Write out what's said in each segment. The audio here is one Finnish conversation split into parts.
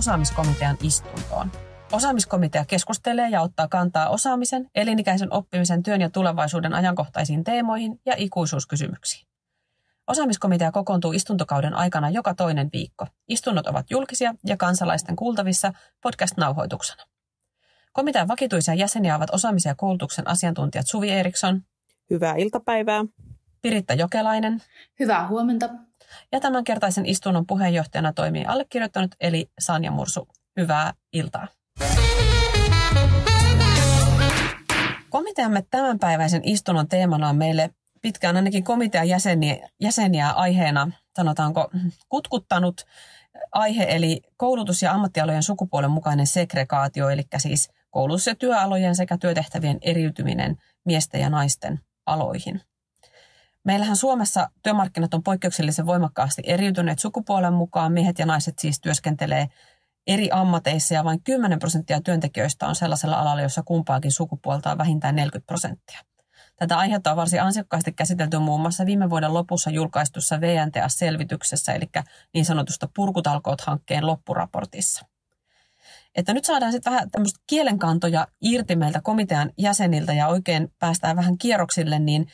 Osaamiskomitean istuntoon. Osaamiskomitea keskustelee ja ottaa kantaa osaamisen, elinikäisen oppimisen, työn ja tulevaisuuden ajankohtaisiin teemoihin ja ikuisuuskysymyksiin. Osaamiskomitea kokoontuu istuntokauden aikana joka toinen viikko. Istunnot ovat julkisia ja kansalaisten kuultavissa podcast-nauhoituksena. Komitean vakituisia jäseniä ovat osaamisen ja koulutuksen asiantuntijat Suvi Eriksson. Hyvää iltapäivää. Piritta Jokelainen. Hyvää huomenta. Ja tämänkertaisen istunnon puheenjohtajana toimii allekirjoittanut eli Sanja Mursu. Hyvää iltaa. Komiteamme tämänpäiväisen istunnon teemana on meille pitkään ainakin komitean jäseniä, jäseniä aiheena, sanotaanko, kutkuttanut aihe, eli koulutus- ja ammattialojen sukupuolen mukainen segregaatio, eli siis koulutus- ja työalojen sekä työtehtävien eriytyminen miesten ja naisten aloihin. Meillähän Suomessa työmarkkinat on poikkeuksellisen voimakkaasti eriytyneet sukupuolen mukaan. Miehet ja naiset siis työskentelee eri ammateissa ja vain 10 prosenttia työntekijöistä on sellaisella alalla, jossa kumpaakin sukupuolta on vähintään 40 prosenttia. Tätä aihetta on varsin ansiokkaasti käsitelty muun muassa viime vuoden lopussa julkaistussa VNTA-selvityksessä, eli niin sanotusta Purkutalkoot-hankkeen loppuraportissa. Että nyt saadaan sitten vähän tämmöistä kielenkantoja irti meiltä komitean jäseniltä ja oikein päästään vähän kierroksille, niin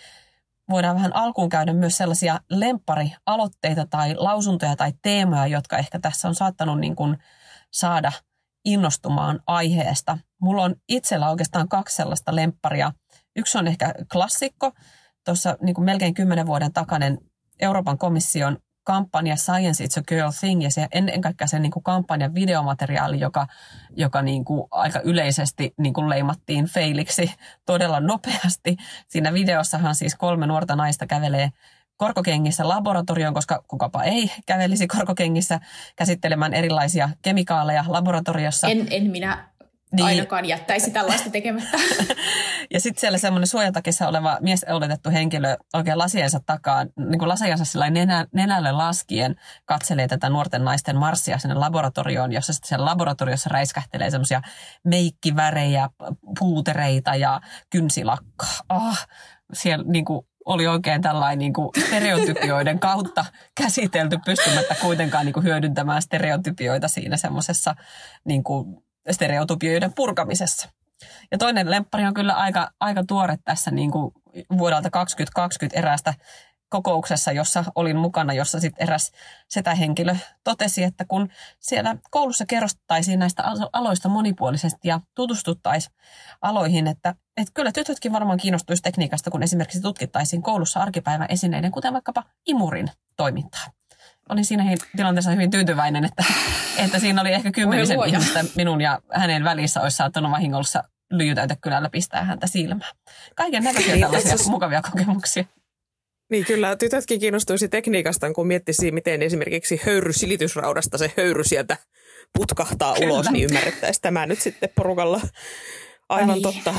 voidaan vähän alkuun käydä myös sellaisia lempparialoitteita tai lausuntoja tai teemoja, jotka ehkä tässä on saattanut niin kuin saada innostumaan aiheesta. Mulla on itsellä oikeastaan kaksi sellaista lempparia. Yksi on ehkä klassikko, tuossa niin kuin melkein kymmenen vuoden takainen Euroopan komission kampanja Science It's a Girl Thing ja se, ennen kaikkea sen niin kuin kampanjan videomateriaali, joka, joka niin kuin aika yleisesti niin kuin leimattiin feiliksi todella nopeasti. Siinä videossahan siis kolme nuorta naista kävelee korkokengissä laboratorioon, koska kukapa ei kävelisi korkokengissä käsittelemään erilaisia kemikaaleja laboratoriossa. En, en minä niin. ainakaan jättäisi tällaista tekemättä. ja sitten siellä semmoinen suojatakissa oleva mies oletettu henkilö oikein lasiensa takaa, niin kuin lasiansa sillä nenä, nenälle laskien katselee tätä nuorten naisten marssia sinne laboratorioon, jossa sitten siellä laboratoriossa räiskähtelee semmoisia meikkivärejä, puutereita ja kynsilakkaa. Ah, siellä niin kuin oli oikein tällainen niin kuin stereotypioiden kautta käsitelty, pystymättä kuitenkaan niin kuin hyödyntämään stereotypioita siinä semmoisessa niin kuin stereotypioiden purkamisessa. Ja toinen lemppari on kyllä aika, aika tuore tässä niin kuin vuodelta 2020 eräästä kokouksessa, jossa olin mukana, jossa sitten eräs setähenkilö totesi, että kun siellä koulussa kerrostaisiin näistä aloista monipuolisesti ja tutustuttaisiin aloihin, että, että kyllä tytötkin varmaan kiinnostuisi tekniikasta, kun esimerkiksi tutkittaisiin koulussa arkipäivän esineiden, kuten vaikkapa imurin toimintaa olin siinä tilanteessa hyvin tyytyväinen, että, että siinä oli ehkä kymmenisen ihmistä minun ja hänen välissä olisi saattanut vahingossa kylällä pistää häntä silmään. Kaiken näköisiä niin, tällaisia siis... mukavia kokemuksia. Niin kyllä, tytötkin kiinnostuisi tekniikasta, kun miettisi, miten esimerkiksi höyrysilitysraudasta se höyry sieltä putkahtaa kyllä. ulos, niin ymmärrettäisiin tämä nyt sitten porukalla. Aivan Ai. totta.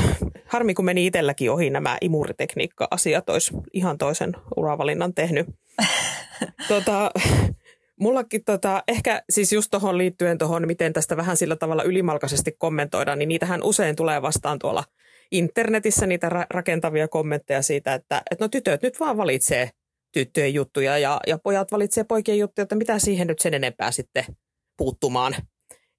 Harmi, kun meni itselläkin ohi nämä imuritekniikka-asiat, olisi ihan toisen uravalinnan tehnyt. Tota, mullakin tota, ehkä siis just tuohon liittyen tuohon, miten tästä vähän sillä tavalla ylimalkaisesti kommentoidaan, niin niitähän usein tulee vastaan tuolla internetissä niitä ra- rakentavia kommentteja siitä, että, että no tytöt nyt vaan valitsee tyttöjen juttuja ja, ja pojat valitsee poikien juttuja, että mitä siihen nyt sen enempää sitten puuttumaan.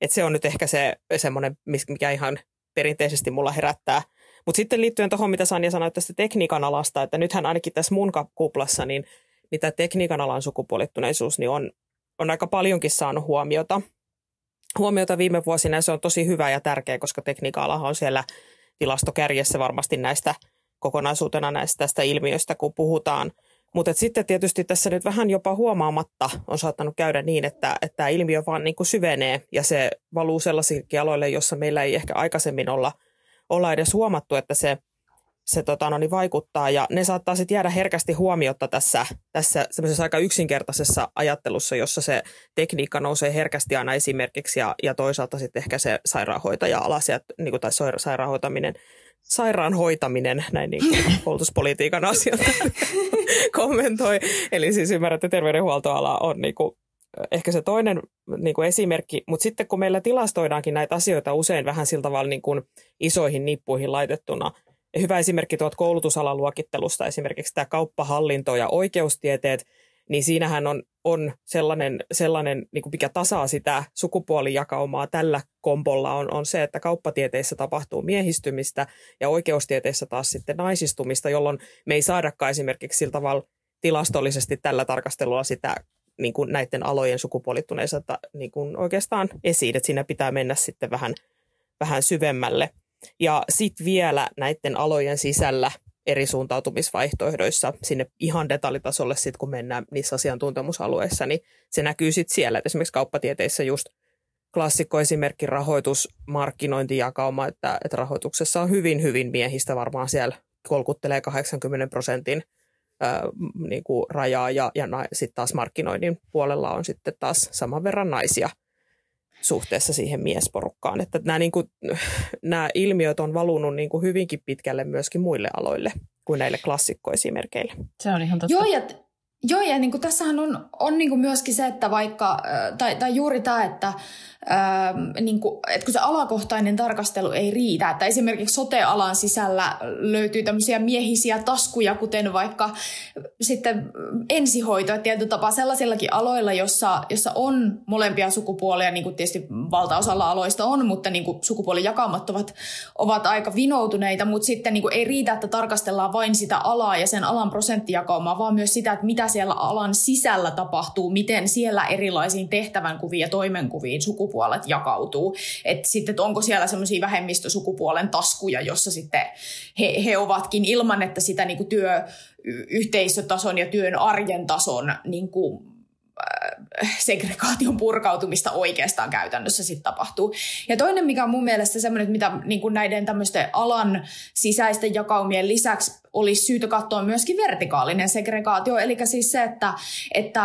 Et se on nyt ehkä se semmoinen, mikä ihan perinteisesti mulla herättää. Mutta sitten liittyen tuohon, mitä Sanja sanoi tästä tekniikan alasta, että nythän ainakin tässä mun kuplassa, niin, niin tämä tekniikan alan sukupuolittuneisuus niin on, on aika paljonkin saanut huomiota. Huomiota viime vuosina ja se on tosi hyvä ja tärkeä, koska tekniikan on siellä tilastokärjessä varmasti näistä kokonaisuutena näistä tästä ilmiöstä, kun puhutaan. Mutta sitten tietysti tässä nyt vähän jopa huomaamatta on saattanut käydä niin, että, että tämä ilmiö vaan niin kuin syvenee ja se valuu sellaisillekin aloille, jossa meillä ei ehkä aikaisemmin olla, olla edes huomattu, että se, se tota, no niin vaikuttaa. Ja ne saattaa sitten jäädä herkästi huomiota tässä, tässä aika yksinkertaisessa ajattelussa, jossa se tekniikka nousee herkästi aina esimerkiksi ja, ja toisaalta sitten ehkä se sairaanhoitaja-alasiat, niin kuin, tai sairaanhoitaminen – sairaan hoitaminen, näin niin kuin koulutuspolitiikan asiat kommentoi. Eli siis ymmärrän, että terveydenhuoltoala on niin kuin ehkä se toinen niin kuin esimerkki, mutta sitten kun meillä tilastoidaankin näitä asioita usein vähän sillä tavalla niin kuin isoihin nippuihin laitettuna, hyvä esimerkki tuot koulutusalan luokittelusta, esimerkiksi tämä kauppahallinto ja oikeustieteet, niin siinähän on, on sellainen, sellainen niin kuin mikä tasaa sitä sukupuolijakaumaa tällä kompolla on, on se, että kauppatieteissä tapahtuu miehistymistä ja oikeustieteissä taas sitten naisistumista, jolloin me ei saadakaan esimerkiksi sillä tavalla tilastollisesti tällä tarkastelulla sitä niin kuin näiden alojen sukupuolittuneissa niin kuin oikeastaan esiin, että siinä pitää mennä sitten vähän, vähän syvemmälle. Ja sitten vielä näiden alojen sisällä eri suuntautumisvaihtoehdoissa sinne ihan detaljitasolle sitten, kun mennään niissä asiantuntemusalueissa, niin se näkyy sitten siellä. Et esimerkiksi kauppatieteissä just klassikkoesimerkki rahoitus, markkinointijakauma, että, että rahoituksessa on hyvin, hyvin miehistä varmaan siellä kolkuttelee 80 prosentin ää, niin kuin rajaa ja, ja sitten taas markkinoinnin puolella on sitten taas saman verran naisia suhteessa siihen miesporukkaan. Että nämä, niin kuin, nämä ilmiöt on valunut niin kuin hyvinkin pitkälle myöskin muille aloille kuin näille klassikkoesimerkeille. Se on ihan totta. Joo, ja Joo, ja niin kuin tässähän on, on niin kuin myöskin se, että vaikka, tai, tai juuri tämä, että, ää, niin kuin, että kun se alakohtainen tarkastelu ei riitä, että esimerkiksi sote-alan sisällä löytyy tämmöisiä miehisiä taskuja, kuten vaikka sitten ensihoito, että tietyllä tapaa sellaisillakin aloilla, jossa, jossa on molempia sukupuolia, niin kuin tietysti valtaosalla aloista on, mutta niin kuin ovat, ovat aika vinoutuneita, mutta sitten niin kuin ei riitä, että tarkastellaan vain sitä alaa ja sen alan prosenttijakaumaa, vaan myös sitä, että mitä siellä alan sisällä tapahtuu, miten siellä erilaisiin tehtävänkuviin ja toimenkuviin sukupuolet jakautuu. Että sitten, että onko siellä semmoisia vähemmistösukupuolen taskuja, jossa sitten he, he ovatkin ilman, että sitä niin kuin työyhteisötason ja työn arjen tason niin kuin Äh, segregaation purkautumista oikeastaan käytännössä sitten tapahtuu. Ja toinen, mikä on mun mielestä semmoinen, mitä niin kuin näiden tämmöisten alan sisäisten jakaumien lisäksi olisi syytä katsoa myöskin vertikaalinen segregaatio, eli siis se, että, että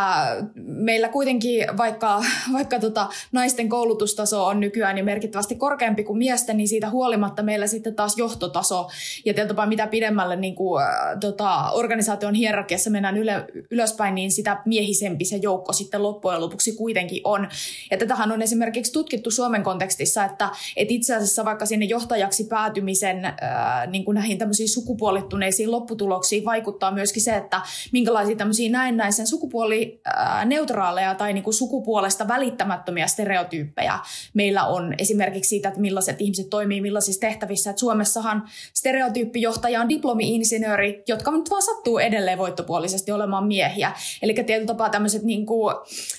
meillä kuitenkin vaikka, vaikka tota, naisten koulutustaso on nykyään niin merkittävästi korkeampi kuin miesten, niin siitä huolimatta meillä sitten taas johtotaso ja tietysti mitä pidemmälle niin kuin, äh, tota, organisaation hierarkiassa mennään yle, ylöspäin, niin sitä miehisempi se joukko sitten loppujen lopuksi kuitenkin on. Ja tätähän on esimerkiksi tutkittu Suomen kontekstissa, että, että itse asiassa vaikka sinne johtajaksi päätymisen ää, niin kuin näihin tämmöisiin sukupuolittuneisiin lopputuloksiin vaikuttaa myöskin se, että minkälaisia tämmöisiä näennäisen sukupuolineutraaleja tai niin kuin sukupuolesta välittämättömiä stereotyyppejä meillä on esimerkiksi siitä, että millaiset ihmiset toimii millaisissa tehtävissä. Että Suomessahan stereotyyppijohtaja on diplomi-insinööri, jotka nyt vaan sattuu edelleen voittopuolisesti olemaan miehiä. Eli tietyllä tapaa tämmöiset niin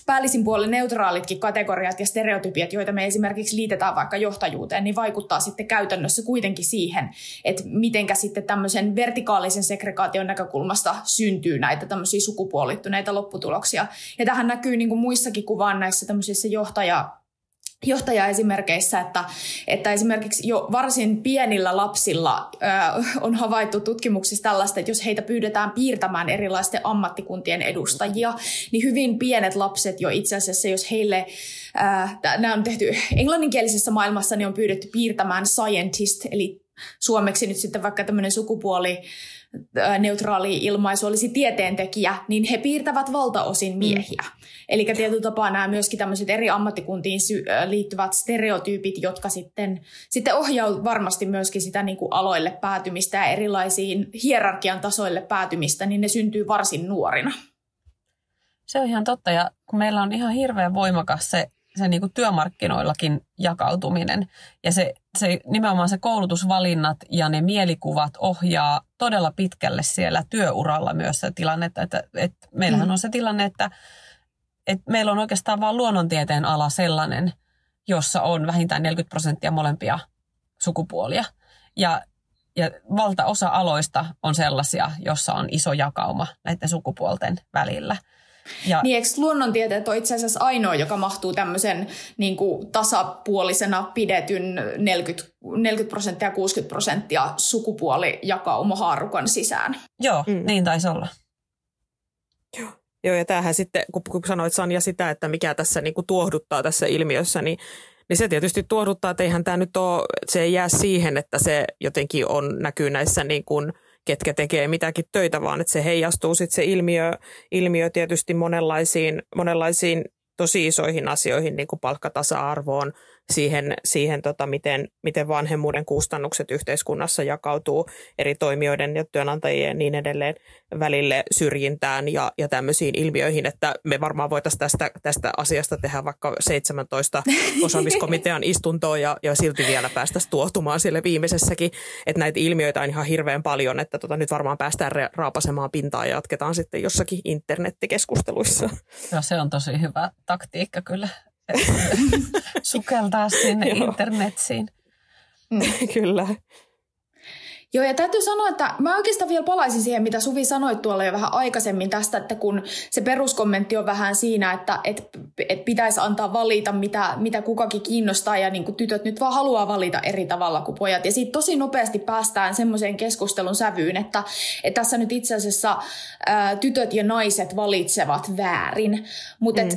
päällisin puolen neutraalitkin kategoriat ja stereotypiat, joita me esimerkiksi liitetään vaikka johtajuuteen, niin vaikuttaa sitten käytännössä kuitenkin siihen, että mitenkä sitten tämmöisen vertikaalisen segregaation näkökulmasta syntyy näitä tämmöisiä sukupuolittuneita lopputuloksia. Ja tähän näkyy niin kuin muissakin kuvaan näissä tämmöisissä johtaja johtajaesimerkeissä, että, että esimerkiksi jo varsin pienillä lapsilla ö, on havaittu tutkimuksissa tällaista, että jos heitä pyydetään piirtämään erilaisten ammattikuntien edustajia, niin hyvin pienet lapset jo itse asiassa, jos heille, nämä on tehty englanninkielisessä maailmassa, niin on pyydetty piirtämään scientist, eli suomeksi nyt sitten vaikka tämmöinen sukupuoli neutraali ilmaisu olisi tieteentekijä, niin he piirtävät valtaosin mm. miehiä. Mm. Eli tietyllä tapaa nämä myöskin tämmöiset eri ammattikuntiin liittyvät stereotyypit, jotka sitten, sitten ohjaa varmasti myöskin sitä niin kuin aloille päätymistä ja erilaisiin hierarkian tasoille päätymistä, niin ne syntyy varsin nuorina. Se on ihan totta ja kun meillä on ihan hirveän voimakas se se niin kuin työmarkkinoillakin jakautuminen. Ja se, se, nimenomaan se koulutusvalinnat ja ne mielikuvat ohjaa todella pitkälle siellä työuralla myös se tilanne, että, että, että meillähän mm. on se tilanne, että, että meillä on oikeastaan vain luonnontieteen ala sellainen, jossa on vähintään 40 prosenttia molempia sukupuolia. Ja, ja valtaosa aloista on sellaisia, jossa on iso jakauma näiden sukupuolten välillä – ja, niin eikö luonnontieteet on itse asiassa ainoa, joka mahtuu tämmöisen niin kuin tasapuolisena pidetyn 40, 40 prosenttia ja 60 prosenttia sukupuolijakaumohaarukan sisään? Joo, mm. niin taisi olla. Joo. Joo, ja tämähän sitten, kun, kun sanoit Sanja sitä, että mikä tässä niin kuin tuohduttaa tässä ilmiössä, niin, niin se tietysti tuohduttaa, että eihän tämä nyt ole, se ei jää siihen, että se jotenkin on, näkyy näissä niin kuin – ketkä tekee mitäkin töitä, vaan että se heijastuu sitten se ilmiö, ilmiö tietysti monenlaisiin, monenlaisiin tosi isoihin asioihin, niin kuin palkkatasa-arvoon, siihen, siihen tota, miten, miten vanhemmuuden kustannukset yhteiskunnassa jakautuu eri toimijoiden ja työnantajien ja niin edelleen välille syrjintään ja, ja tämmöisiin ilmiöihin, että me varmaan voitaisiin tästä, tästä asiasta tehdä vaikka 17 osaamiskomitean istuntoa ja, ja silti vielä päästä tuohtumaan sille viimeisessäkin, että näitä ilmiöitä on ihan hirveän paljon, että tota, nyt varmaan päästään raapasemaan pintaa ja jatketaan sitten jossakin internettikeskusteluissa. Joo, se on tosi hyvä taktiikka kyllä sukeltaa sinne internetsiin. Mm. Kyllä. Joo, ja täytyy sanoa, että mä oikeastaan vielä palaisin siihen, mitä Suvi sanoi tuolla jo vähän aikaisemmin tästä, että kun se peruskommentti on vähän siinä, että et, et pitäisi antaa valita, mitä, mitä kukakin kiinnostaa, ja niin tytöt nyt vaan haluaa valita eri tavalla kuin pojat. Ja sitten tosi nopeasti päästään semmoiseen keskustelun sävyyn, että, että tässä nyt itse asiassa ää, tytöt ja naiset valitsevat väärin. Mutta mm.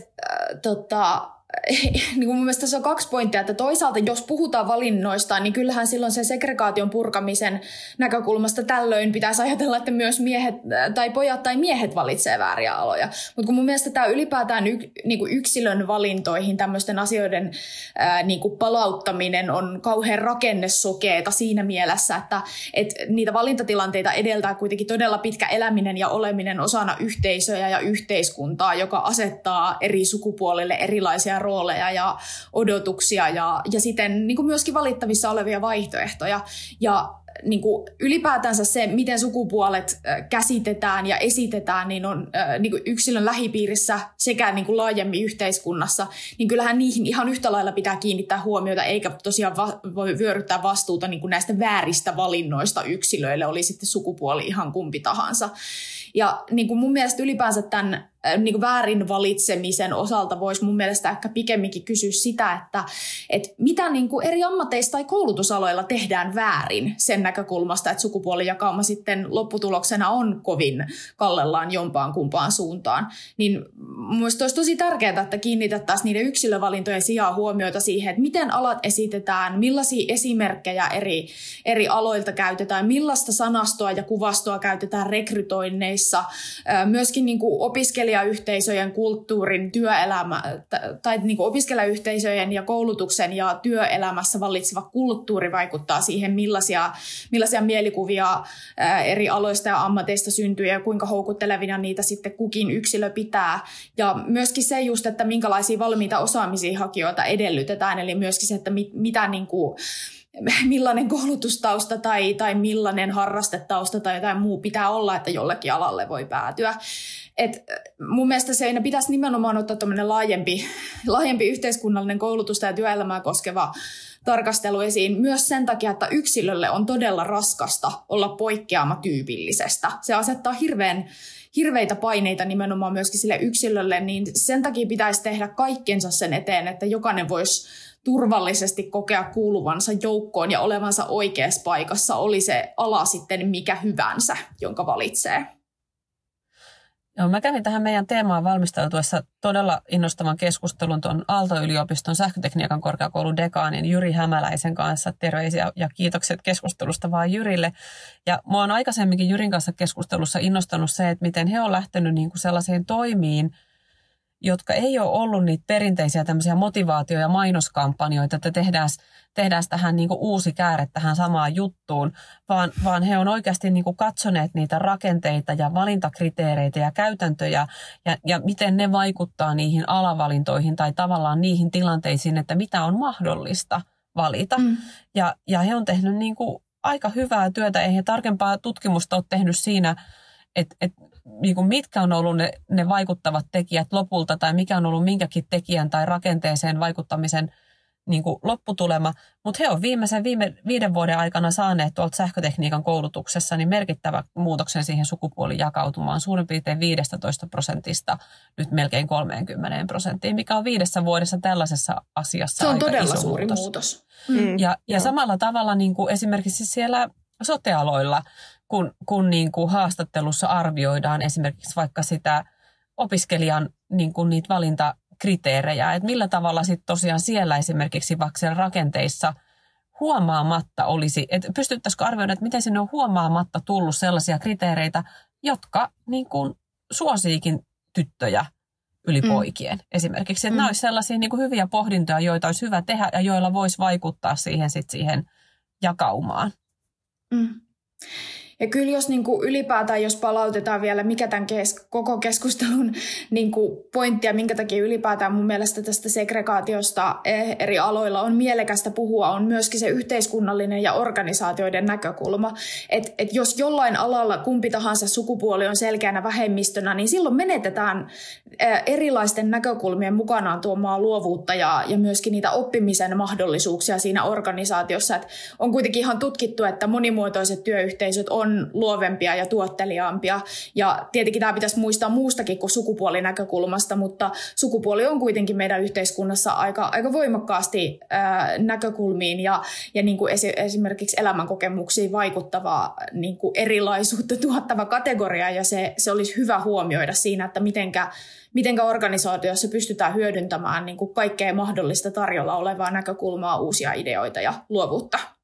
tota, niin mun mielestä tässä on kaksi pointtia, että toisaalta jos puhutaan valinnoista, niin kyllähän silloin se segregaation purkamisen näkökulmasta tällöin pitäisi ajatella, että myös miehet tai pojat tai miehet valitsee vääriä aloja. Mutta kun mun mielestä tämä ylipäätään y, niin kuin yksilön valintoihin tämmöisten asioiden ää, niin kuin palauttaminen on kauhean rakennesokeeta siinä mielessä, että et niitä valintatilanteita edeltää kuitenkin todella pitkä eläminen ja oleminen osana yhteisöjä ja yhteiskuntaa, joka asettaa eri sukupuolille erilaisia rooleja ja odotuksia ja, ja siten niin kuin myöskin valittavissa olevia vaihtoehtoja. Ja niin kuin ylipäätänsä se, miten sukupuolet käsitetään ja esitetään, niin on niin kuin yksilön lähipiirissä sekä niin kuin laajemmin yhteiskunnassa, niin kyllähän niihin ihan yhtä lailla pitää kiinnittää huomiota, eikä tosiaan va- voi vyöryttää vastuuta niin kuin näistä vääristä valinnoista yksilöille, oli sitten sukupuoli ihan kumpi tahansa. Ja niin kuin mun mielestä ylipäänsä tämän niin kuin väärin valitsemisen osalta voisi mun mielestä ehkä pikemminkin kysyä sitä, että, että mitä niin kuin eri ammateista tai koulutusaloilla tehdään väärin sen näkökulmasta, että sukupuolijakauma sitten lopputuloksena on kovin kallellaan jompaan kumpaan suuntaan. Niin mun mielestä olisi tosi tärkeää, että kiinnitettäisiin niiden yksilövalintojen sijaan huomioita siihen, että miten alat esitetään, millaisia esimerkkejä eri, eri aloilta käytetään, millaista sanastoa ja kuvastoa käytetään rekrytoinneissa, myöskin niin kuin opiskelija opiskelijayhteisöjen kulttuurin, työelämä, tai niin kuin opiskelijayhteisöjen ja koulutuksen ja työelämässä vallitseva kulttuuri vaikuttaa siihen, millaisia, millaisia mielikuvia eri aloista ja ammateista syntyy ja kuinka houkuttelevina niitä sitten kukin yksilö pitää. Ja myöskin se just, että minkälaisia valmiita osaamisia hakijoita edellytetään, eli myöskin se, että mit, mitä niin kuin, millainen koulutustausta tai, tai millainen harrastetausta tai jotain muu pitää olla, että jollekin alalle voi päätyä. Et mun mielestä se pitäisi nimenomaan ottaa laajempi, laajempi yhteiskunnallinen koulutusta ja työelämää koskeva tarkastelu esiin myös sen takia, että yksilölle on todella raskasta olla poikkeama tyypillisestä. Se asettaa hirveän, hirveitä paineita nimenomaan myöskin sille yksilölle, niin sen takia pitäisi tehdä kaikkensa sen eteen, että jokainen voisi turvallisesti kokea kuuluvansa joukkoon ja olevansa oikeassa paikassa, oli se ala sitten mikä hyvänsä, jonka valitsee. Joo, mä kävin tähän meidän teemaan valmistautuessa todella innostavan keskustelun tuon Aalto-yliopiston sähkötekniikan korkeakoulun dekaanin Jyri Hämäläisen kanssa. Terveisiä ja kiitokset keskustelusta vaan Jyrille. Ja mua on aikaisemminkin Jyrin kanssa keskustelussa innostanut se, että miten he on lähtenyt niin kuin sellaisiin toimiin – jotka ei ole ollut niitä perinteisiä tämmöisiä motivaatio- ja mainoskampanjoita, että tehdään, tehdään tähän niin kuin uusi kääre tähän samaan juttuun, vaan, vaan he on oikeasti niin kuin katsoneet niitä rakenteita ja valintakriteereitä ja käytäntöjä ja, ja miten ne vaikuttaa niihin alavalintoihin tai tavallaan niihin tilanteisiin, että mitä on mahdollista valita. Mm. Ja, ja he on tehnyt niin kuin aika hyvää työtä, ei he tarkempaa tutkimusta ole tehnyt siinä, että, että niin kuin mitkä on ollut ne, ne vaikuttavat tekijät lopulta tai mikä on ollut minkäkin tekijän tai rakenteeseen vaikuttamisen niin kuin lopputulema. Mutta he on viimeisen viime, viiden vuoden aikana saaneet tuolta sähkötekniikan koulutuksessa niin merkittävä muutoksen siihen sukupuolin jakautumaan suurin piirtein 15 prosentista nyt melkein 30 prosenttiin, mikä on viidessä vuodessa tällaisessa asiassa Se on aika todella iso suuri muutos. muutos. Mm. Ja, ja samalla tavalla niin kuin esimerkiksi siellä sotealoilla – kun, kun niin kuin haastattelussa arvioidaan esimerkiksi vaikka sitä opiskelijan niin kuin niitä valintakriteerejä, että millä tavalla sitten tosiaan siellä esimerkiksi vaikka siellä rakenteissa huomaamatta olisi, että pystyttäisikö arvioida, että miten sinne on huomaamatta tullut sellaisia kriteereitä, jotka niin kuin suosiikin tyttöjä yli mm. poikien esimerkiksi. Että mm. nämä olisi sellaisia niin kuin hyviä pohdintoja, joita olisi hyvä tehdä ja joilla voisi vaikuttaa siihen, sit siihen jakaumaan. Mm. Ja kyllä jos niin kuin ylipäätään, jos palautetaan vielä, mikä tämän kes- koko keskustelun niin kuin pointti ja minkä takia ylipäätään mun mielestä tästä segregaatiosta eh, eri aloilla on mielekästä puhua, on myöskin se yhteiskunnallinen ja organisaatioiden näkökulma. Että et jos jollain alalla kumpi tahansa sukupuoli on selkeänä vähemmistönä, niin silloin menetetään eh, erilaisten näkökulmien mukanaan tuomaa luovuutta ja, ja myöskin niitä oppimisen mahdollisuuksia siinä organisaatiossa. Et on kuitenkin ihan tutkittu, että monimuotoiset työyhteisöt on on luovempia ja tuotteliaampia. Ja tietenkin tämä pitäisi muistaa muustakin kuin sukupuolinäkökulmasta, mutta sukupuoli on kuitenkin meidän yhteiskunnassa aika, aika voimakkaasti ää, näkökulmiin ja, ja niin kuin esi- esimerkiksi elämänkokemuksiin vaikuttava niin kuin erilaisuutta tuottava kategoria ja se, se olisi hyvä huomioida siinä, että mitenkä, mitenkä organisaatiossa pystytään hyödyntämään niin kuin kaikkea mahdollista tarjolla olevaa näkökulmaa, uusia ideoita ja luovuutta.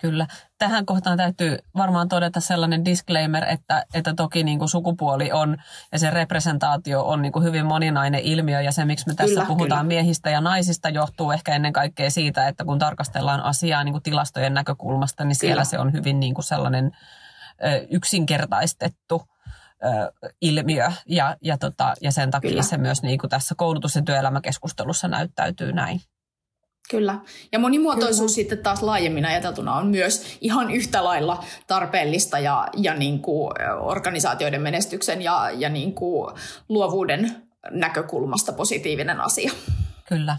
Kyllä. Tähän kohtaan täytyy varmaan todeta sellainen disclaimer, että, että toki niin kuin sukupuoli on ja se representaatio on niin kuin hyvin moninainen ilmiö ja se, miksi me tässä kyllä, puhutaan kyllä. miehistä ja naisista, johtuu ehkä ennen kaikkea siitä, että kun tarkastellaan asiaa niin kuin tilastojen näkökulmasta, niin siellä kyllä. se on hyvin niin kuin sellainen ö, yksinkertaistettu ö, ilmiö ja, ja, tota, ja sen takia kyllä. se myös niin kuin tässä koulutus- ja työelämäkeskustelussa näyttäytyy näin. Kyllä. Ja monimuotoisuus Kyllä. sitten taas laajemmin ajateltuna on myös ihan yhtä lailla tarpeellista ja, ja niin kuin organisaatioiden menestyksen ja, ja niin kuin luovuuden näkökulmasta positiivinen asia. Kyllä.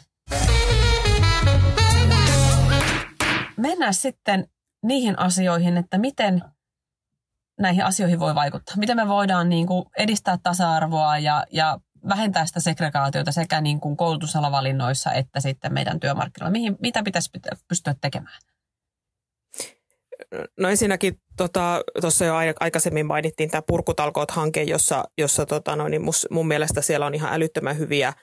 Mennään sitten niihin asioihin, että miten näihin asioihin voi vaikuttaa. Miten me voidaan niin kuin edistää tasa-arvoa ja, ja vähentää sitä segregaatiota sekä niin kuin koulutusalavalinnoissa että sitten meidän työmarkkinoilla? Mihin, mitä pitäisi pystyä tekemään? No ensinnäkin tuossa tota, jo aikaisemmin mainittiin tämä Purkutalkoot-hanke, jossa, jossa tota, no, niin mus, mun mielestä siellä on ihan älyttömän hyviä äm,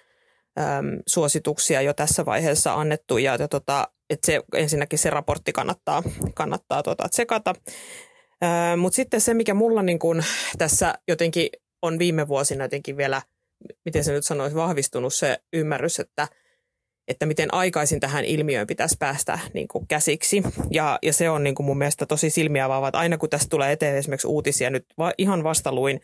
suosituksia jo tässä vaiheessa annettu. Ja, ja tota, et se, ensinnäkin se raportti kannattaa, kannattaa tota, tsekata. Mutta sitten se, mikä mulla niin kun tässä jotenkin on viime vuosina jotenkin vielä – miten se nyt sanoisi, vahvistunut se ymmärrys, että, että miten aikaisin tähän ilmiöön pitäisi päästä niin kuin käsiksi. Ja, ja se on niin kuin mun mielestä tosi silmiä avaava, että aina kun tästä tulee eteen esimerkiksi uutisia, nyt va, ihan vasta luin,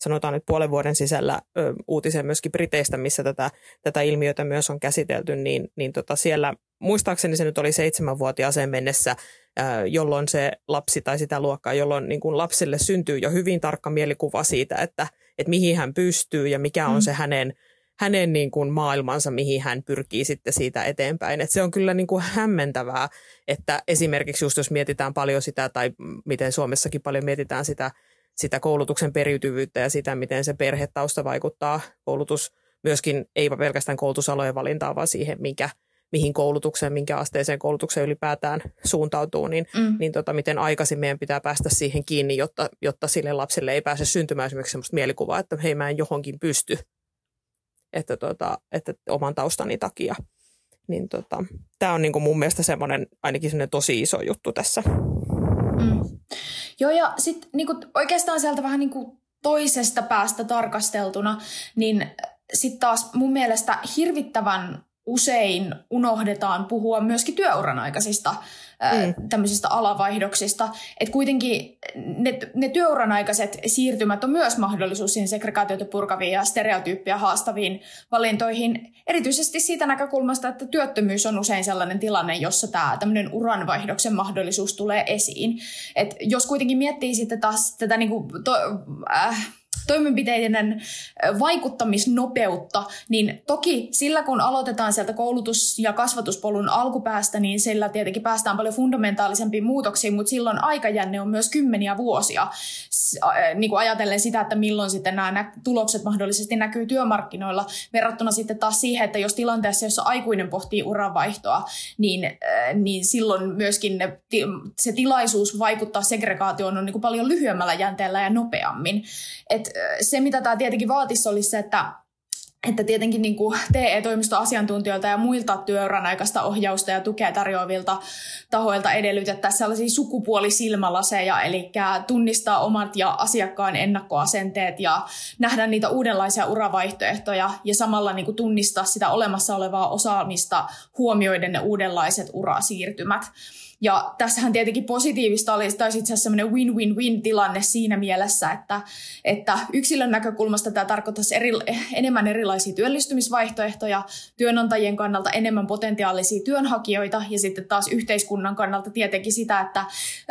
sanotaan nyt puolen vuoden sisällä ö, uutisen myöskin Briteistä, missä tätä, tätä ilmiötä myös on käsitelty, niin, niin tota siellä muistaakseni se nyt oli seitsemänvuotiaaseen mennessä, ö, jolloin se lapsi tai sitä luokkaa, jolloin niin kuin lapselle syntyy jo hyvin tarkka mielikuva siitä, että – että mihin hän pystyy ja mikä on mm. se hänen, hänen niin kuin maailmansa, mihin hän pyrkii sitten siitä eteenpäin. Et se on kyllä niin kuin hämmentävää, että esimerkiksi just jos mietitään paljon sitä, tai miten Suomessakin paljon mietitään sitä, sitä koulutuksen periytyvyyttä ja sitä, miten se perhetausta vaikuttaa koulutus myöskin, ei pelkästään koulutusalojen valintaa, vaan siihen, mikä – mihin koulutukseen, minkä asteeseen koulutukseen ylipäätään suuntautuu, niin, mm. niin tota, miten aikaisin meidän pitää päästä siihen kiinni, jotta, jotta sille lapselle ei pääse syntymään esimerkiksi sellaista mielikuvaa, että hei mä en johonkin pysty, että, tota, että oman taustani takia. Niin tota, tämä on niinku mun mielestä semmoinen ainakin semmoinen tosi iso juttu tässä. Mm. Joo ja sitten niinku, oikeastaan sieltä vähän niinku toisesta päästä tarkasteltuna, niin sitten taas mun mielestä hirvittävän usein unohdetaan puhua myöskin työuran aikaisista mm. tämmöisistä alavaihdoksista. Että kuitenkin ne, ne työuran aikaiset siirtymät on myös mahdollisuus siihen segregaatiota purkaviin ja stereotyyppiä haastaviin valintoihin. Erityisesti siitä näkökulmasta, että työttömyys on usein sellainen tilanne, jossa tämä tämmöinen uranvaihdoksen mahdollisuus tulee esiin. Et jos kuitenkin miettii sitten taas tätä niinku, to, äh, toimenpiteiden vaikuttamisnopeutta, niin toki sillä kun aloitetaan sieltä koulutus- ja kasvatuspolun alkupäästä, niin sillä tietenkin päästään paljon fundamentaalisempiin muutoksiin, mutta silloin aikajänne on myös kymmeniä vuosia niin kuin ajatellen sitä, että milloin sitten nämä tulokset mahdollisesti näkyy työmarkkinoilla verrattuna sitten taas siihen, että jos tilanteessa, jossa aikuinen pohtii uranvaihtoa, niin, niin silloin myöskin ne, se tilaisuus vaikuttaa segregaatioon on niin kuin paljon lyhyemmällä jänteellä ja nopeammin. Et se, mitä tämä tietenkin vaatisi, olisi se, että että tietenkin niin kuin TE-toimistoasiantuntijoilta ja muilta työuran aikaista ohjausta ja tukea tarjoavilta tahoilta edellytettäisiin sellaisia sukupuolisilmälaseja, eli tunnistaa omat ja asiakkaan ennakkoasenteet ja nähdä niitä uudenlaisia uravaihtoehtoja ja samalla niin kuin tunnistaa sitä olemassa olevaa osaamista huomioiden ne uudenlaiset urasiirtymät. Ja tässähän tietenkin positiivista oli, tai itse asiassa semmoinen win-win-win tilanne siinä mielessä, että, että yksilön näkökulmasta tämä tarkoittaisi eri, enemmän erilaisia työllistymisvaihtoehtoja, työnantajien kannalta enemmän potentiaalisia työnhakijoita ja sitten taas yhteiskunnan kannalta tietenkin sitä, että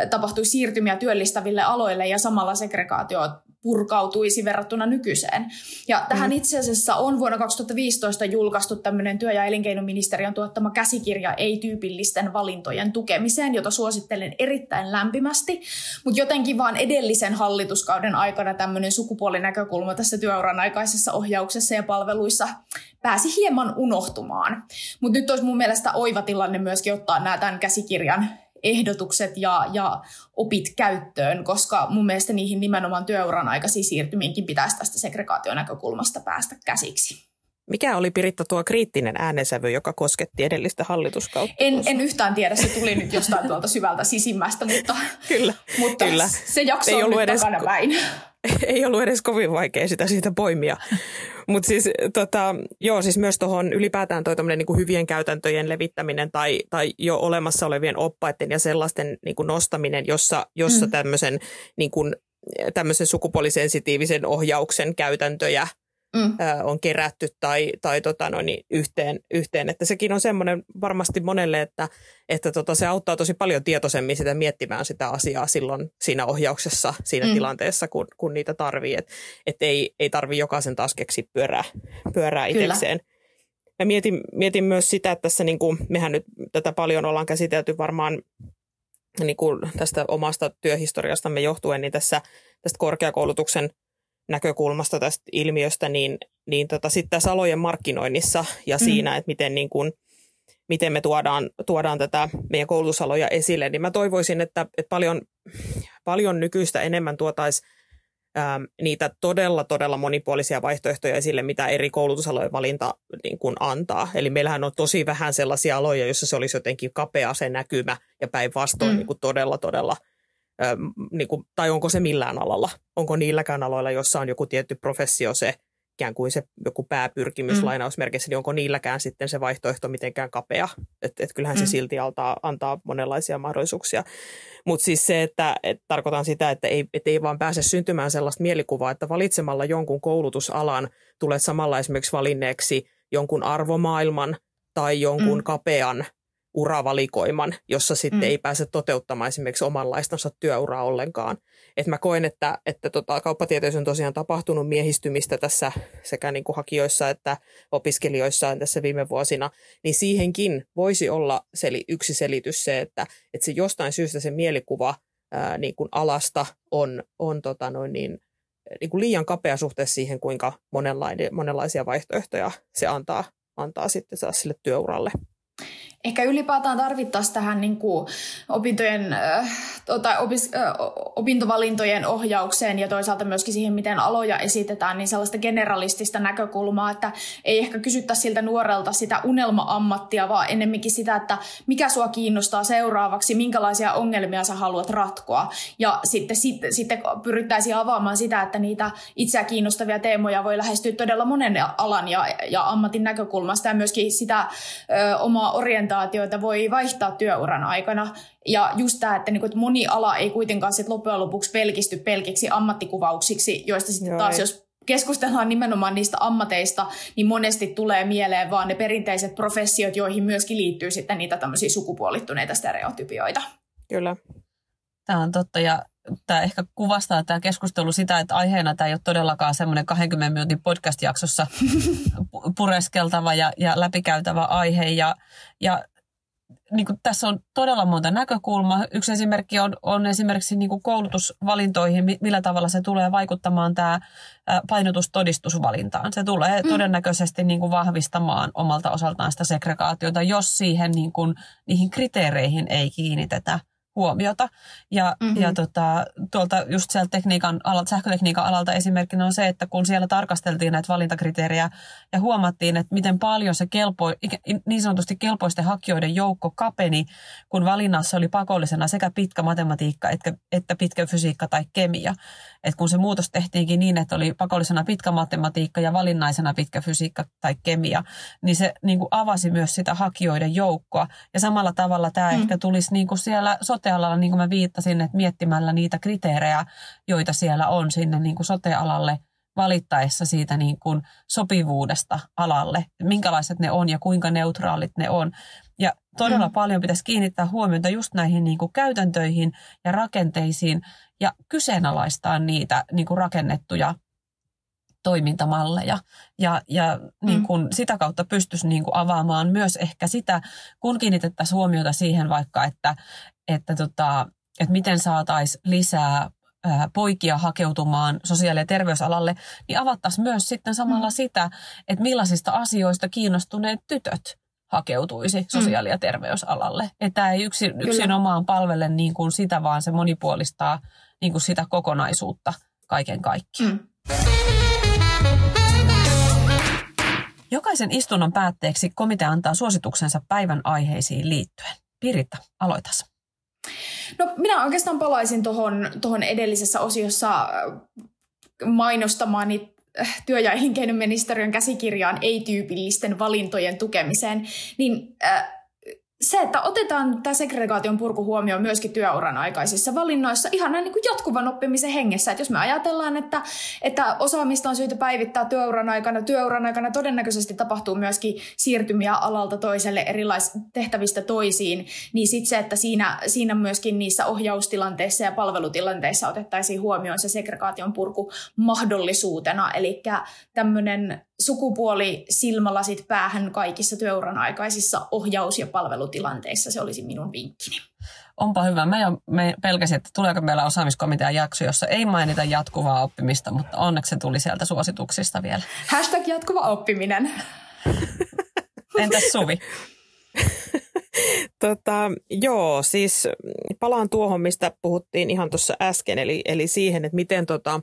tapahtuisi siirtymiä työllistäville aloille ja samalla segregaatio purkautuisi verrattuna nykyiseen. Ja tähän mm. itse asiassa on vuonna 2015 julkaistu tämmöinen työ- ja elinkeinoministeriön tuottama käsikirja ei-tyypillisten valintojen tukemiseen, jota suosittelen erittäin lämpimästi. Mutta jotenkin vaan edellisen hallituskauden aikana tämmöinen sukupuolinäkökulma tässä työuran aikaisessa ohjauksessa ja palveluissa pääsi hieman unohtumaan. Mutta nyt olisi mun mielestä oiva tilanne myöskin ottaa nämä tämän käsikirjan ehdotukset ja, ja opit käyttöön, koska mun mielestä niihin nimenomaan työuran aikaisiin siirtymiinkin pitäisi tästä segregaationäkökulmasta päästä käsiksi. Mikä oli Piritta tuo kriittinen äänensävy, joka kosketti edellistä hallituskautta? En, en yhtään tiedä, se tuli nyt jostain tuolta syvältä sisimmästä, mutta, kyllä, mutta kyllä. se jakso ei on ollut nyt edes, takana päin. Ei ollut edes kovin vaikea sitä siitä poimia. Mutta siis, tota, joo, siis myös tuohon ylipäätään toi niin hyvien käytäntöjen levittäminen tai, tai jo olemassa olevien oppaiden ja sellaisten niin kuin nostaminen, jossa, jossa mm. tämmöisen niin kuin, tämmöisen sukupuolisensitiivisen ohjauksen käytäntöjä – mm. on kerätty tai, tai tota noin, niin yhteen, yhteen. Että sekin on semmoinen varmasti monelle, että, että tota, se auttaa tosi paljon tietoisemmin sitä miettimään sitä asiaa silloin siinä ohjauksessa, siinä mm. tilanteessa, kun, kun niitä tarvii. Että et ei, ei tarvi jokaisen taas keksi pyörää, pyörää itsekseen. Mä mietin, mietin myös sitä, että tässä niin kuin, mehän nyt tätä paljon ollaan käsitelty varmaan niin kuin tästä omasta työhistoriastamme johtuen, niin tässä tästä korkeakoulutuksen – näkökulmasta tästä ilmiöstä, niin, niin tota, sitten tässä alojen markkinoinnissa ja mm. siinä, että miten, niin kun, miten me tuodaan, tuodaan tätä meidän koulutusaloja esille, niin mä toivoisin, että, että paljon, paljon nykyistä enemmän tuotaisiin niitä todella, todella monipuolisia vaihtoehtoja esille, mitä eri koulutusalojen valinta niin kuin antaa. Eli meillähän on tosi vähän sellaisia aloja, joissa se olisi jotenkin kapea se näkymä ja päinvastoin mm. niin kuin todella, todella – niin kuin, tai onko se millään alalla? Onko niilläkään aloilla, jossa on joku tietty professio se ikään kuin se joku pääpyrkimys mm. niin onko niilläkään sitten se vaihtoehto mitenkään kapea? Että et kyllähän mm. se silti altaa, antaa monenlaisia mahdollisuuksia. Mutta siis se, että et tarkoitan sitä, että ei, et ei vaan pääse syntymään sellaista mielikuvaa, että valitsemalla jonkun koulutusalan tulet samalla esimerkiksi valinneeksi jonkun arvomaailman tai jonkun mm. kapean uravalikoiman, jossa sitten mm. ei pääse toteuttamaan esimerkiksi omanlaistansa työuraa ollenkaan. Et mä koen, että, että tota, kauppatieteessä on tosiaan tapahtunut miehistymistä tässä sekä niin kuin hakijoissa että opiskelijoissa tässä viime vuosina, niin siihenkin voisi olla seli, yksi selitys se, että, että se jostain syystä se mielikuva ää, niin kuin alasta on, on tota noin niin, niin kuin liian kapea suhteessa siihen, kuinka monenlaisia vaihtoehtoja se antaa, antaa sitten sille työuralle ehkä ylipäätään tarvittaisiin tähän niin kuin opintojen, äh, tai opis, äh, opintovalintojen ohjaukseen ja toisaalta myöskin siihen, miten aloja esitetään, niin sellaista generalistista näkökulmaa, että ei ehkä kysyttäisi siltä nuorelta sitä unelma-ammattia, vaan ennemminkin sitä, että mikä sua kiinnostaa seuraavaksi, minkälaisia ongelmia sä haluat ratkoa. Ja sitten, sitten, sitten pyrittäisiin avaamaan sitä, että niitä itseä kiinnostavia teemoja voi lähestyä todella monen alan ja, ja ammatin näkökulmasta ja myöskin sitä ö, omaa orientaatiota orientaatioita voi vaihtaa työuran aikana. Ja just tämä, että, niinku, että moni ala ei kuitenkaan sit loppujen lopuksi pelkisty pelkiksi ammattikuvauksiksi, joista sitten taas, jos keskustellaan nimenomaan niistä ammateista, niin monesti tulee mieleen vaan ne perinteiset professiot, joihin myöskin liittyy sitten niitä tämmöisiä sukupuolittuneita stereotypioita. Kyllä. Tämä on totta ja tämä ehkä kuvastaa tämä keskustelu sitä, että aiheena tämä ei ole todellakaan semmoinen 20 minuutin podcast-jaksossa pureskeltava ja, ja läpikäytävä aihe. Ja, ja niin kuin tässä on todella monta näkökulmaa. Yksi esimerkki on, on esimerkiksi niin kuin koulutusvalintoihin, millä tavalla se tulee vaikuttamaan tämä painotustodistusvalintaan. Se tulee mm. todennäköisesti niin kuin vahvistamaan omalta osaltaan sitä segregaatiota, jos siihen niin kuin, niihin kriteereihin ei kiinnitetä huomiota. Ja, mm-hmm. ja tota, tuolta just sieltä tekniikan alalta, sähkötekniikan alalta esimerkkinä on se, että kun siellä tarkasteltiin näitä valintakriteerejä ja huomattiin, että miten paljon se kelpo, niin sanotusti kelpoisten hakijoiden joukko kapeni, kun valinnassa oli pakollisena sekä pitkä matematiikka että, että pitkä fysiikka tai kemia. Et kun se muutos tehtiinkin niin, että oli pakollisena pitkä matematiikka ja valinnaisena pitkä fysiikka tai kemia, niin se niin kuin avasi myös sitä hakijoiden joukkoa. Ja samalla tavalla tämä mm. ehkä tulisi niin kuin siellä sotealalla, niin kuin mä viittasin, että miettimällä niitä kriteerejä, joita siellä on sinne niin kuin sotealalle valittaessa siitä niin kuin sopivuudesta alalle, minkälaiset ne on ja kuinka neutraalit ne on. Ja todella mm. paljon pitäisi kiinnittää huomiota just näihin niin kuin käytäntöihin ja rakenteisiin ja kyseenalaistaa niitä niin kuin rakennettuja toimintamalleja. Ja, ja niin kuin mm. sitä kautta pystyisi niin kuin avaamaan myös ehkä sitä, kun kiinnitettäisiin huomiota siihen vaikka, että, että, tota, että miten saataisiin lisää poikia hakeutumaan sosiaali- ja terveysalalle, niin avattaisiin myös sitten samalla mm. sitä, että millaisista asioista kiinnostuneet tytöt hakeutuisi mm. sosiaali- ja terveysalalle. Että tämä ei yksin, yksinomaan palvele niin kuin sitä, vaan se monipuolistaa niin kuin sitä kokonaisuutta kaiken kaikkiaan. Mm. Jokaisen istunnon päätteeksi komitea antaa suosituksensa päivän aiheisiin liittyen. Piritta, aloitas. No minä oikeastaan palaisin tuohon tohon edellisessä osiossa äh, mainostamaani äh, työ- ja elinkeinoministeriön käsikirjaan ei-tyypillisten valintojen tukemiseen, niin äh, se, että otetaan tämä segregaation purku huomioon myöskin työuran aikaisissa valinnoissa ihan näin niin kuin jatkuvan oppimisen hengessä. Että jos me ajatellaan, että, että osaamista on syytä päivittää työuran aikana, työuran aikana todennäköisesti tapahtuu myöskin siirtymiä alalta toiselle erilaisista tehtävistä toisiin, niin sitten se, että siinä, siinä myöskin niissä ohjaustilanteissa ja palvelutilanteissa otettaisiin huomioon se segregaation purku mahdollisuutena. Eli tämmöinen sukupuoli silmälasit päähän kaikissa työuran aikaisissa ohjaus- ja palvelutilanteissa. Se olisi minun vinkkini. Onpa hyvä. Mä jo me pelkäsin, että tuleeko meillä osaamiskomitean jakso, jossa ei mainita jatkuvaa oppimista, mutta onneksi se tuli sieltä suosituksista vielä. Hashtag jatkuva oppiminen. Entäs Suvi? tota, joo, siis palaan tuohon, mistä puhuttiin ihan tuossa äsken, eli, eli siihen, että miten tota,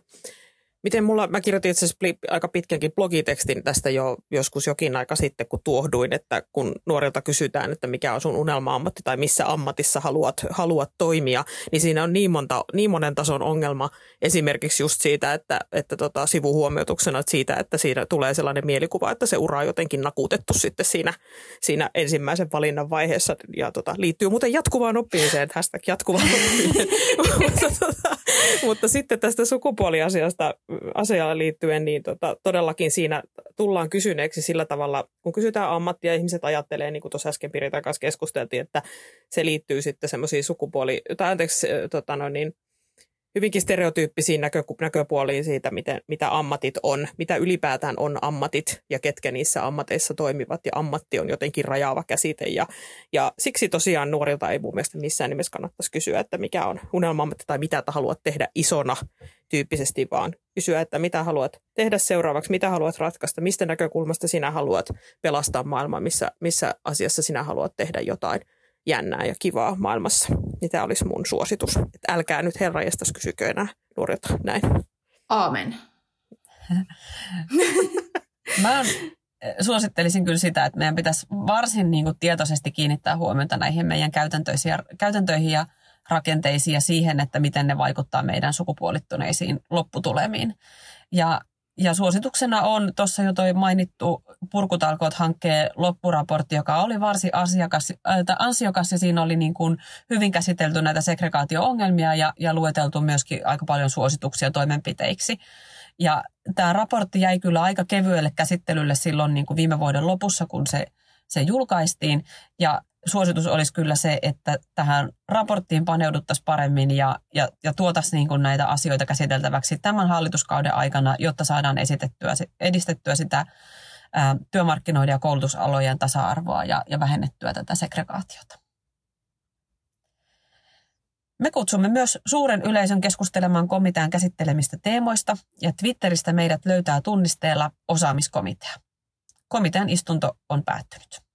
Miten mulla, mä kirjoitin itse asiassa aika pitkänkin blogitekstin tästä jo joskus jokin aika sitten, kun tuohduin, että kun nuorilta kysytään, että mikä on sun unelma-ammatti tai missä ammatissa haluat, haluat toimia, niin siinä on niin, monta, niin monen tason ongelma esimerkiksi just siitä, että, että tota, sivuhuomioituksena että siitä, että siinä tulee sellainen mielikuva, että se ura on jotenkin nakutettu sitten siinä, siinä ensimmäisen valinnan vaiheessa ja tota, liittyy muuten jatkuvaan oppimiseen, hashtag jatkuvaan oppiminen. mutta, tota, mutta sitten tästä sukupuoliasiasta asialla liittyen, niin tota, todellakin siinä tullaan kysyneeksi sillä tavalla, kun kysytään ammattia, ihmiset ajattelee, niin kuin tuossa äsken Piritan kanssa keskusteltiin, että se liittyy sitten semmoisiin sukupuoli, tai anteeksi, tota no niin, hyvinkin stereotyyppisiin näkö, näköpuoliin siitä, miten, mitä ammatit on, mitä ylipäätään on ammatit ja ketkä niissä ammateissa toimivat. Ja ammatti on jotenkin rajaava käsite. Ja, ja siksi tosiaan nuorilta ei mun mielestä missään nimessä kannattaisi kysyä, että mikä on unelma-ammatti tai mitä haluat tehdä isona tyyppisesti, vaan kysyä, että mitä haluat tehdä seuraavaksi, mitä haluat ratkaista, mistä näkökulmasta sinä haluat pelastaa maailmaa, missä, missä asiassa sinä haluat tehdä jotain jännää ja kivaa maailmassa. Niin tämä olisi mun suositus. Että älkää nyt herra jästäs kysykö enää nuorilta näin. Aamen. Mä eh, suosittelisin kyllä sitä, että meidän pitäisi varsin niin kuin tietoisesti kiinnittää huomiota näihin meidän käytäntöihin ja rakenteisiin ja siihen, että miten ne vaikuttaa meidän sukupuolittuneisiin lopputulemiin. Ja ja suosituksena on tuossa jo toi mainittu Purkutalkoot-hankkeen loppuraportti, joka oli varsin asiakas, äh, ansiokas ja siinä oli niin kuin hyvin käsitelty näitä segregaatio-ongelmia ja, ja lueteltu myöskin aika paljon suosituksia toimenpiteiksi. Ja tämä raportti jäi kyllä aika kevyelle käsittelylle silloin niin kuin viime vuoden lopussa, kun se, se julkaistiin. Ja suositus olisi kyllä se, että tähän raporttiin paneuduttaisiin paremmin ja, ja, ja tuotaisiin niin kuin näitä asioita käsiteltäväksi tämän hallituskauden aikana, jotta saadaan esitettyä, edistettyä sitä ää, työmarkkinoiden ja koulutusalojen tasa-arvoa ja, ja vähennettyä tätä segregaatiota. Me kutsumme myös suuren yleisön keskustelemaan komitean käsittelemistä teemoista ja Twitteristä meidät löytää tunnisteella osaamiskomitea. Komitean istunto on päättynyt.